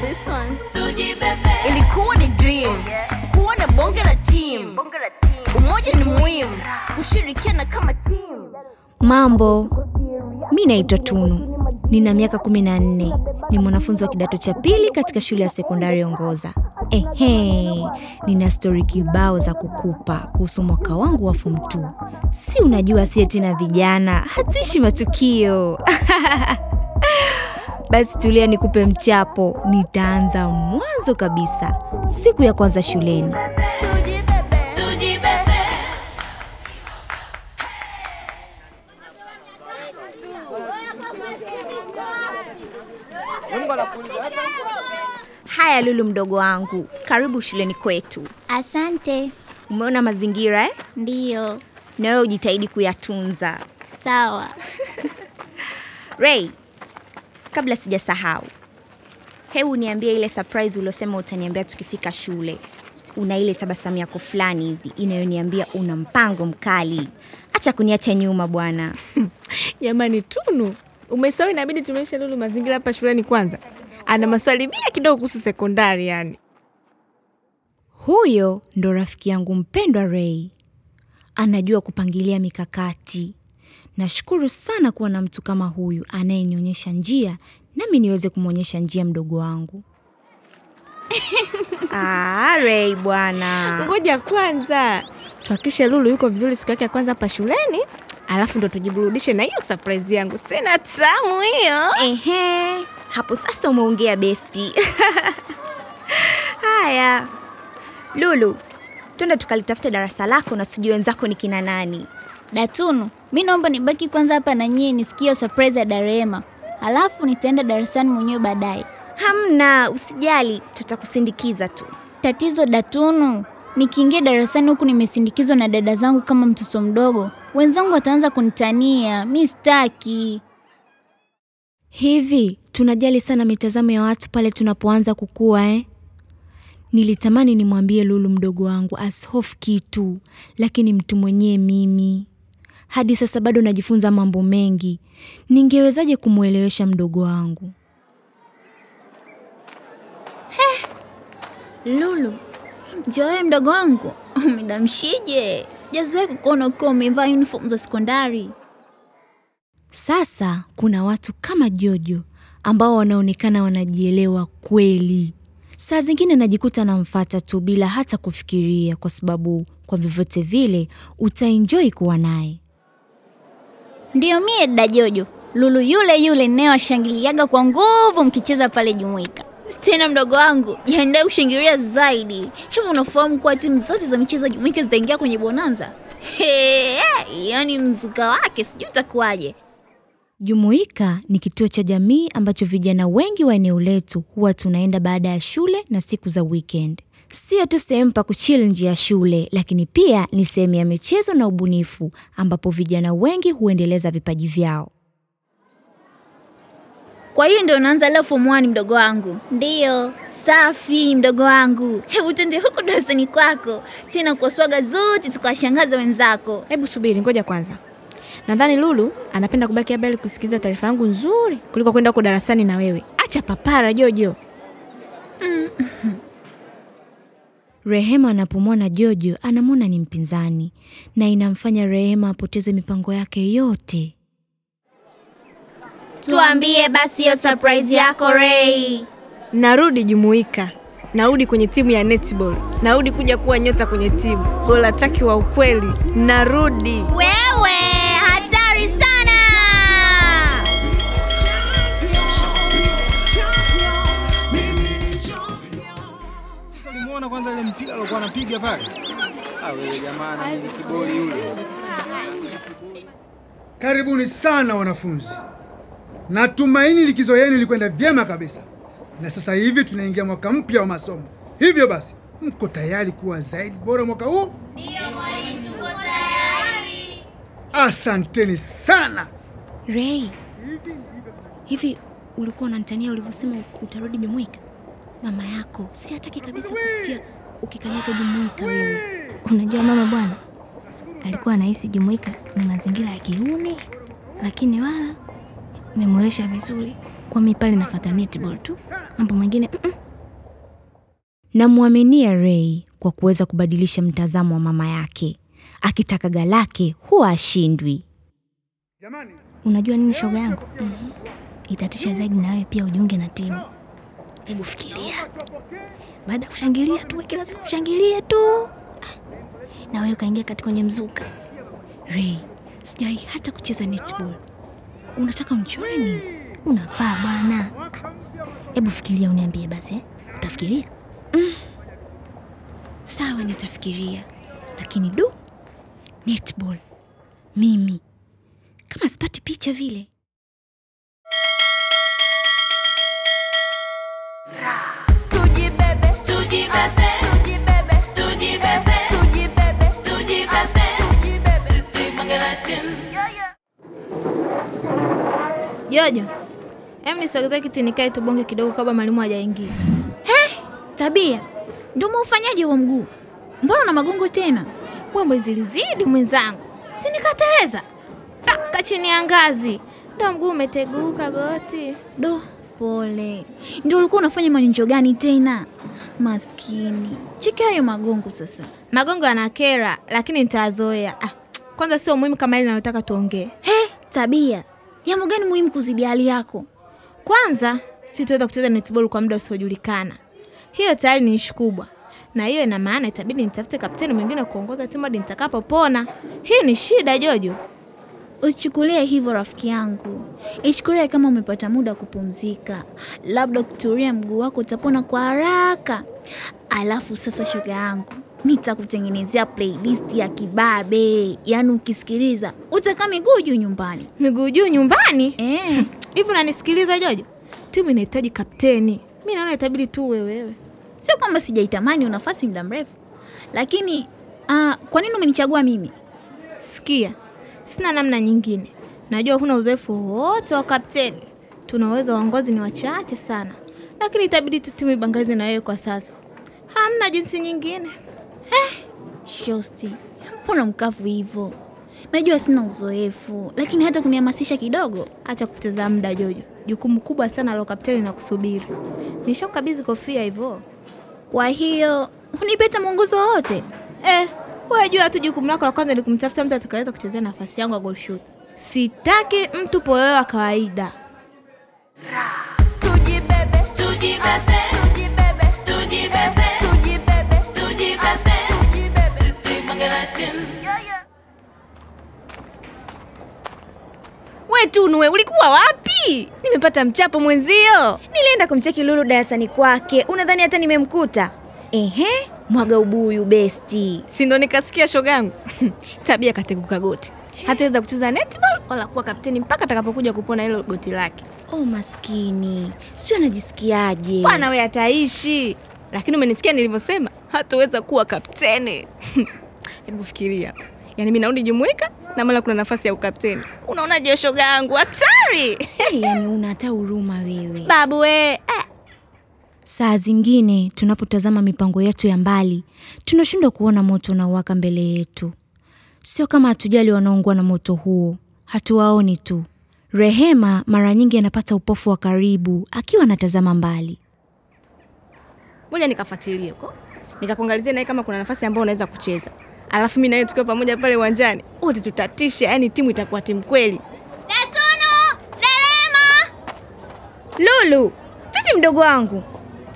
This one. Ilikuwa ni dream kuwa na bonge la team. Umoja ni muhimu, kushirikiana kama team. Mambo, mi naitwa Tunu, nina miaka kumi na nne, ni mwanafunzi wa kidato cha pili katika shule ya sekondari Ongoza. Ehe, nina stori kibao za kukupa kuhusu mwaka wangu wa form 2. Si unajua sie tena vijana hatuishi matukio Basi tulia nikupe mchapo. Nitaanza mwanzo kabisa, siku ya kwanza shuleni. Haya Lulu, mdogo wangu, karibu shuleni kwetu. Asante. Umeona mazingira eh? Ndiyo. Na wewe ujitahidi kuyatunza. Sawa. Ray, kabla sijasahau, hebu niambie ile surprise uliosema utaniambia tukifika shule. Una ile tabasamu yako fulani hivi inayoniambia una mpango mkali. Acha kuniacha nyuma bwana. Jamani Tunu, umesahau inabidi tumeisha Lulu mazingira hapa shuleni kwanza. Ana maswali mia kidogo kuhusu sekondari yani. Huyo ndo rafiki yangu mpendwa Ray, anajua kupangilia mikakati. Nashukuru sana kuwa na mtu kama huyu anayenionyesha njia, nami niweze kumwonyesha njia mdogo wangu. Ah, Ray bwana. Ngoja kwanza tuhakikishe Lulu yuko vizuri siku yake ya kwanza hapa shuleni, alafu ndo tujiburudishe na hiyo surprise yangu tena tamu hiyo. Ehe, hapo sasa umeongea besti. Haya, Lulu, twende tukalitafute darasa lako na tujue wenzako ni kina nani. Datunu, mi naomba nibaki kwanza hapa na nyie nisikie surprise ya Darema, halafu nitaenda darasani mwenyewe baadaye. Hamna, usijali, tutakusindikiza tu. Tatizo Datunu, nikiingia darasani huku nimesindikizwa na dada zangu kama mtoto mdogo, wenzangu wataanza kunitania. Mi sitaki. Hivi tunajali sana mitazamo ya watu pale tunapoanza kukua eh? Nilitamani nimwambie Lulu mdogo wangu asihofu kitu, lakini mtu mwenyewe mimi. Hadi sasa bado najifunza mambo mengi. Ningewezaje kumwelewesha mdogo wangu? Lulu, njoo wewe mdogo wangu, umedamshije? Sijazoea kukuona ukiwa umevaa uniform za sekondari. Sasa kuna watu kama Jojo ambao wanaonekana wanajielewa kweli. Saa zingine najikuta namfata tu bila hata kufikiria, kwa sababu kwa vyovyote vile utaenjoi kuwa naye. Ndiyo mie dada Jojo, Lulu yule yule ninayewashangiliaga kwa nguvu mkicheza pale Jumuika. Tena mdogo wangu, jiandae kushangilia zaidi. Hivi unafahamu kuwa timu zote za michezo ya Jumuika zitaingia kwenye bonanza? hiyo yaani mzuka wake sijui utakuwaje. Jumuika ni kituo cha jamii ambacho vijana wengi wa eneo letu huwa tunaenda baada ya shule na siku za weekend. Sio tu sehemu pa kuchill nje ya shule, lakini pia ni sehemu ya michezo na ubunifu ambapo vijana wengi huendeleza vipaji vyao. Kwa hiyo ndio unaanza leo form 1 mdogo wangu? Ndiyo. Safi mdogo wangu, hebu twende huko darasani kwako tena kwa swaga zote tukawashangaza wenzako. Hebu subiri, ngoja kwanza. Nadhani Lulu anapenda kubaki hapa ili kusikiliza taarifa yangu nzuri kuliko kwenda huko darasani na wewe. Acha papara Jojo. Rehema anapomwona Jojo anamwona ni mpinzani na inamfanya Rehema apoteze mipango yake yote. Tuambie basi hiyo surprise yako Ray. Narudi Jumuika, narudi kwenye timu ya netball, narudi kuja kuwa nyota kwenye timu bola taki wa ukweli, narudi. Wewe anapiga pale? Ah, wewe jamani, ni kiboli yule. Karibuni sana wanafunzi. Natumaini likizo yenu ilikwenda vyema kabisa, na sasa hivi tunaingia mwaka mpya wa masomo. Hivyo basi, mko tayari kuwa zaidi bora mwaka huu? Asanteni sana. Ray, hivi ulikuwa unanitania ulivyosema utarudi Jumuika? Mama yako si hataki kabisa kusikia ukikanyaga Jumuika wewe. Unajua mama bwana alikuwa anahisi Jumuika ni mazingira ya kiuni, lakini wala nimemwelesha vizuri kwa mi pale nafuata netball tu, mambo mengine mm -mm. Namwaminia Ray kwa kuweza kubadilisha mtazamo wa mama yake. Akitaka galake huwa ashindwi. Unajua nini shoga yangu? Itatisha zaidi na wewe pia ujiunge na timu. Hebu fikiria, baada ya kushangilia tu kila siku kushangilia tu, na wewe ukaingia katika kwenye mzuka. Ray, sijai hata kucheza netball. Unataka mchore? Unafaa bwana. Hebu fikiria, uniambie basi eh? Utafikiria? Sawa, nitafikiria, lakini du, netball mimi kama sipati picha vile. Jojo, em nisogezee kiti nikae tubonge kidogo kabla mwalimu hajaingia. Tabia ndio maufanyaji wa mguu, mbona una magongo tena? Mbwembwe zilizidi mwenzangu, si nikateleza taka chini ya ngazi, ndo mguu umeteguka goti. Do, pole. Ndio ulikuwa unafanya manyonjo gani tena? Maskini, cheki hayo magongo sasa. Magongo yanakera, lakini nitazoea. Ah, kwanza sio muhimu kama ile nayotaka tuongee. He, tabia, jambo gani muhimu kuzidi hali yako? Kwanza sitaweza kucheza netball kwa muda usiojulikana. Hiyo tayari ni ishu kubwa, na hiyo ina maana itabidi nitafute kapteni mwingine kuongoza timu hadi nitakapopona. Hii ni shida Jojo. Usichukulie hivyo rafiki yangu, ichukulie kama umepata muda wa kupumzika, labda ukitulia mguu wako utapona kwa haraka. Alafu sasa, shoga yangu, nitakutengenezea playlist ya kibabe, yaani ukisikiliza utakaa miguu juu nyumbani. Miguu juu nyumbani Eh, hivi, unanisikiliza Jojo? Timu inahitaji kapteni, mi naona itabidi tu uwe wewe. sio kwamba sijaitamani nafasi muda mrefu, lakini uh, kwa nini umenichagua mimi? Sikia, sina namna nyingine. Najua huna uzoefu wowote wa kapteni, tunaweza uongozi ni wachache sana, lakini itabidi tu bangazi na wewe kwa sasa. Hamna jinsi nyingine. Shosti, mbona mkavu hivyo? Najua sina uzoefu, lakini hata kunihamasisha kidogo. Acha kupoteza muda Jojo, jukumu kubwa sana la kapteni na kusubiri. Nishakukabidhi kofia hivyo. Kwa hiyo unipeta mwongozo wowote? Eh, wewe tu jukumu lako la kwanza ni kumtafuta mtu atakayeweza kuchezea nafasi yangu ya goal shoot. Sitaki mtu poyoyo wa kawaida. Tunue, ulikuwa wapi? Nimepata mchapo mwenzio. Nilienda kumcheki Lulu darasani kwake, unadhani hata nimemkuta? Ehe, mwaga ubuyu besti. Si ndo nikasikia shogangu? Tabia katekuka goti, hataweza kucheza netball wala kuwa kapteni mpaka atakapokuja kupona hilo goti lake. Oh, maskini, sio anajisikiaje? Bwana we ataishi, lakini umenisikia nilivyosema, hataweza kuwa kapteni. Hebu fikiria, yaani mi narudi jumuika na mara kuna nafasi ya ukapteni. Unaonaje shoga yangu? Hatari Hey, yani una hata huruma wewe. babu we. Ah, Saa zingine tunapotazama mipango yetu ya mbali, tunashindwa kuona moto unaowaka mbele yetu. Sio kama hatujali wanaoungua na moto huo, hatuwaoni tu. Rehema mara nyingi anapata upofu wa karibu akiwa anatazama mbali. ngoja nikafuatilie huko, nikakuangalizia naye kama kuna nafasi ambayo unaweza kucheza, alafu mi naye tukiwa pamoja pale uwanjani, wote tutatisha, yani timu itakuwa timu kweli. Datuno, Derema! Lulu, vipi mdogo wangu?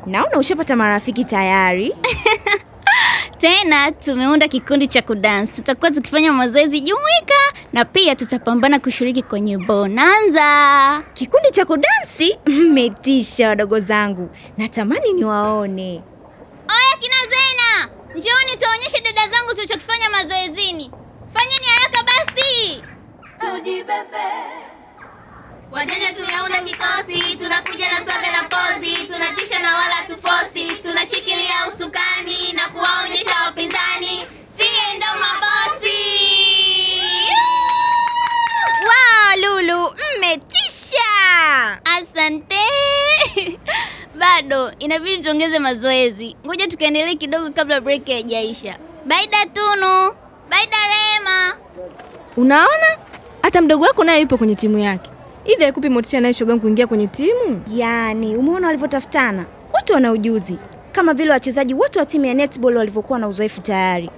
Naona ushapata marafiki tayari. Tena tumeunda kikundi cha kudance, tutakuwa tukifanya mazoezi jumuika na pia tutapambana kushiriki kwenye bonanza. Kikundi cha kudansi? Mmetisha wadogo zangu, natamani niwaone. Oya kina Zena, njooni tuonyeshe dada zangu tulichokifanya mazoezini. Fanyeni haraka basi. Wajanja tumeunda kikosi, tunakuja na soga na pozi, tunatisha na wala tufosi, tunashikilia usukani na kuwaonyesha wapinzani, siye ndo mabosi. Wow, Lulu, mmetisha! Asante. Bado inabidi tuongeze mazoezi. Ngoja tukaendelee kidogo kabla break haijaisha. Baida Tunu, baida Rema. Unaona, hata mdogo wako naye yupo kwenye timu yake. Hivi haikupi motisha naye shogangu kuingia kwenye timu? Yaani, umeona walivyotafutana? Wote wana ujuzi kama vile wachezaji wote wa timu ya netball walivyokuwa na uzoefu tayari.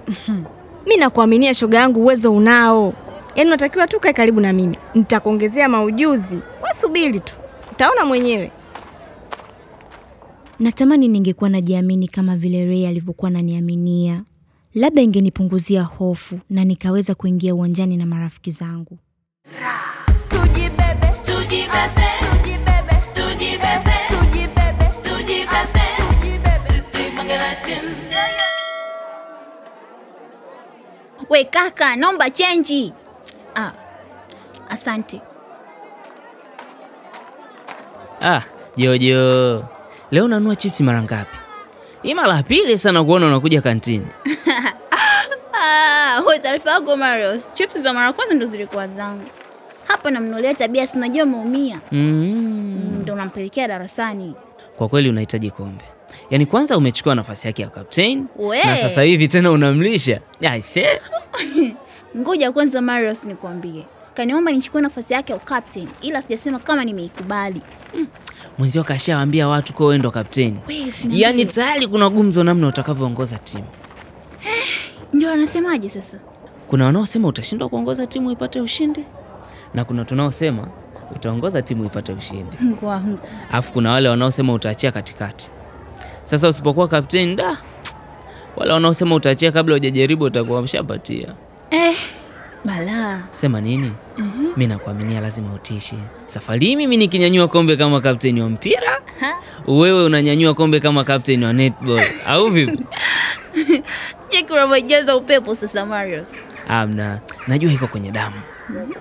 Mi nakuaminia shoga yangu, uwezo unao. Yaani unatakiwa tu kae karibu na mimi, nitakuongezea maujuzi. Wasubiri tu, utaona mwenyewe. Natamani ningekuwa najiamini kama vile Ray alivyokuwa ananiaminia. Labda ingenipunguzia hofu na nikaweza kuingia uwanjani na marafiki zangu. We kaka, naomba chenji. Ah, asante. Ah, Jojo, leo unanunua chipsi mara ngapi? Hii mara ya pili sana kuona unakuja kantini. Ah, taarifa yako Marios, chipsi za mara kwanza ndo zilikuwa zangu. Hapa namnulia tabia, si unajua umeumia. Mm. Mm, nampelekea darasani. Kwa kweli unahitaji kombe. Yaani kwanza umechukua nafasi yake ya captain na sasa hivi tena unamlisha. Aise. Ngoja kwanza Marius nikwambie. Kaniomba nichukue nafasi yake ya captain ila sijasema kama nimeikubali. Mwenzio kashawaambia watu kwa wewe ndo captain. Yaani tayari kuna gumzo namna utakavyoongoza timu. Ndio anasemaje sasa? Kuna wanaosema utashindwa kuongoza timu ipate ushindi na kuna tunaosema utaongoza timu ipate ushindi. Alafu kuna wale wanaosema utaachia katikati. Sasa usipokuwa kapteni, da, wale wanaosema utaachia kabla hujajaribu utakuwa umeshapatia. Eh, balaa. Sema nini? Mi nakuaminia, lazima utishi. Safari hii mimi nikinyanyua kombe kama kapteni wa mpira, wewe unanyanyua kombe kama kapteni wa netball au vipi? Jeki unavyojaza upepo sasa Marius. Amna, najua iko kwenye damu.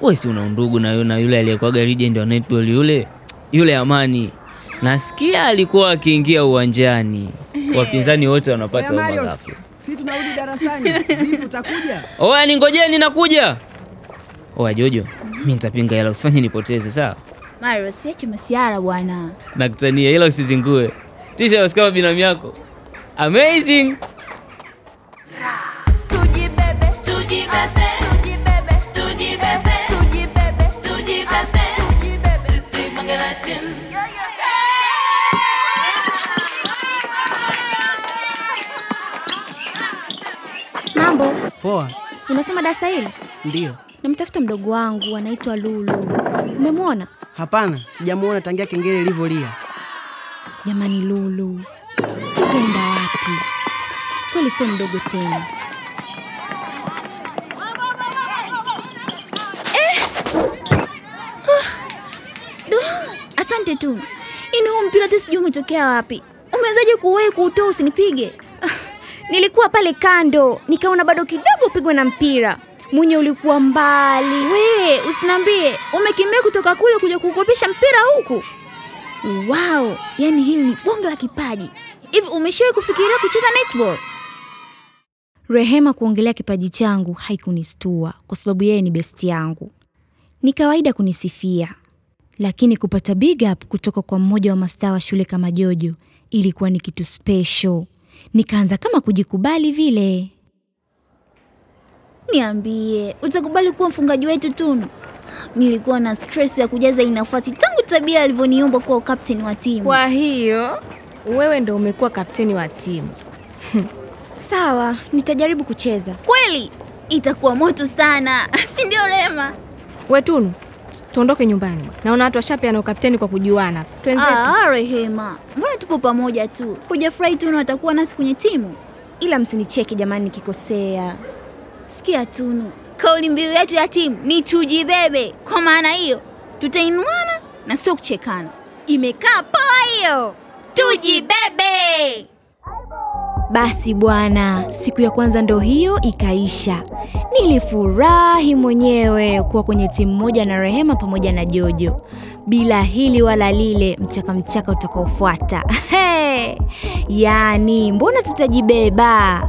Wewe si una undugu na, na yule aliyekuwaga legend wa netball yule yule Amani. Nasikia alikuwa akiingia uwanjani, wapinzani wote wanapata. Tunarudi darasani. Vipi utakuja? Oya, ningojeni, nakuja. Oya Jojo, mi nitapinga hela, usifanye nipoteze, sawa? Mario, siache masiara bwana. Nakutania, ila usizingue. Tisha basi binamu yako. Amazing. Unasoma darasa hili? Ndiyo. Namtafuta mdogo wangu anaitwa Lulu. Umemwona? Hapana, sijamwona tangia kengele ilivyolia. Jamani Lulu, sijui kaenda wapi. Kweli sio mdogo tena. Asante tu. Ini huu mpira tu sijui umetokea wapi. Umewezaje kuwahi kuutoa usinipige? Nilikuwa pale kando, nikaona bado kidogo upigwe na mpira. Mwenye ulikuwa mbali. We, usiniambie umekimbia kutoka kule kuja kukopesha mpira huku. Wow, yani hili ni bonge la kipaji. Hivi umeshawahi kufikiria kucheza netball? Rehema kuongelea kipaji changu haikunistua kwa sababu yeye ni besti yangu. Ni kawaida kunisifia, lakini kupata big up kutoka kwa mmoja wa mastaa wa shule kama Jojo ilikuwa ni kitu special. Nikaanza kama kujikubali vile. Niambie, utakubali kuwa mfungaji wetu Tunu? Nilikuwa na stress ya kujaza hii nafasi tangu tabia alivyoniomba kuwa kapteni wa timu. Kwa hiyo wewe ndo umekuwa kapteni wa timu. Sawa, nitajaribu kucheza. Kweli itakuwa moto sana, si ndio Rema? Wetunu, tuondoke nyumbani. Naona watu washapeana ukapteni kwa kujuana. Twenzetu. Ah, Rehema, mbona tupo pamoja tu? Hujafurahi Tunu atakuwa nasi kwenye timu? Ila msinicheke jamani nikikosea. Sikia Tunu, kauli mbiu yetu ya timu ni tujibebe. Kwa maana hiyo tutainuana na sio kuchekana. Imekaa poa hiyo. Tujibebe! Basi bwana, siku ya kwanza ndo hiyo ikaisha. Nilifurahi mwenyewe kuwa kwenye timu moja na Rehema pamoja na Jojo, bila hili wala lile, mchaka mchaka utakaofuata. Yaani, mbona tutajibeba?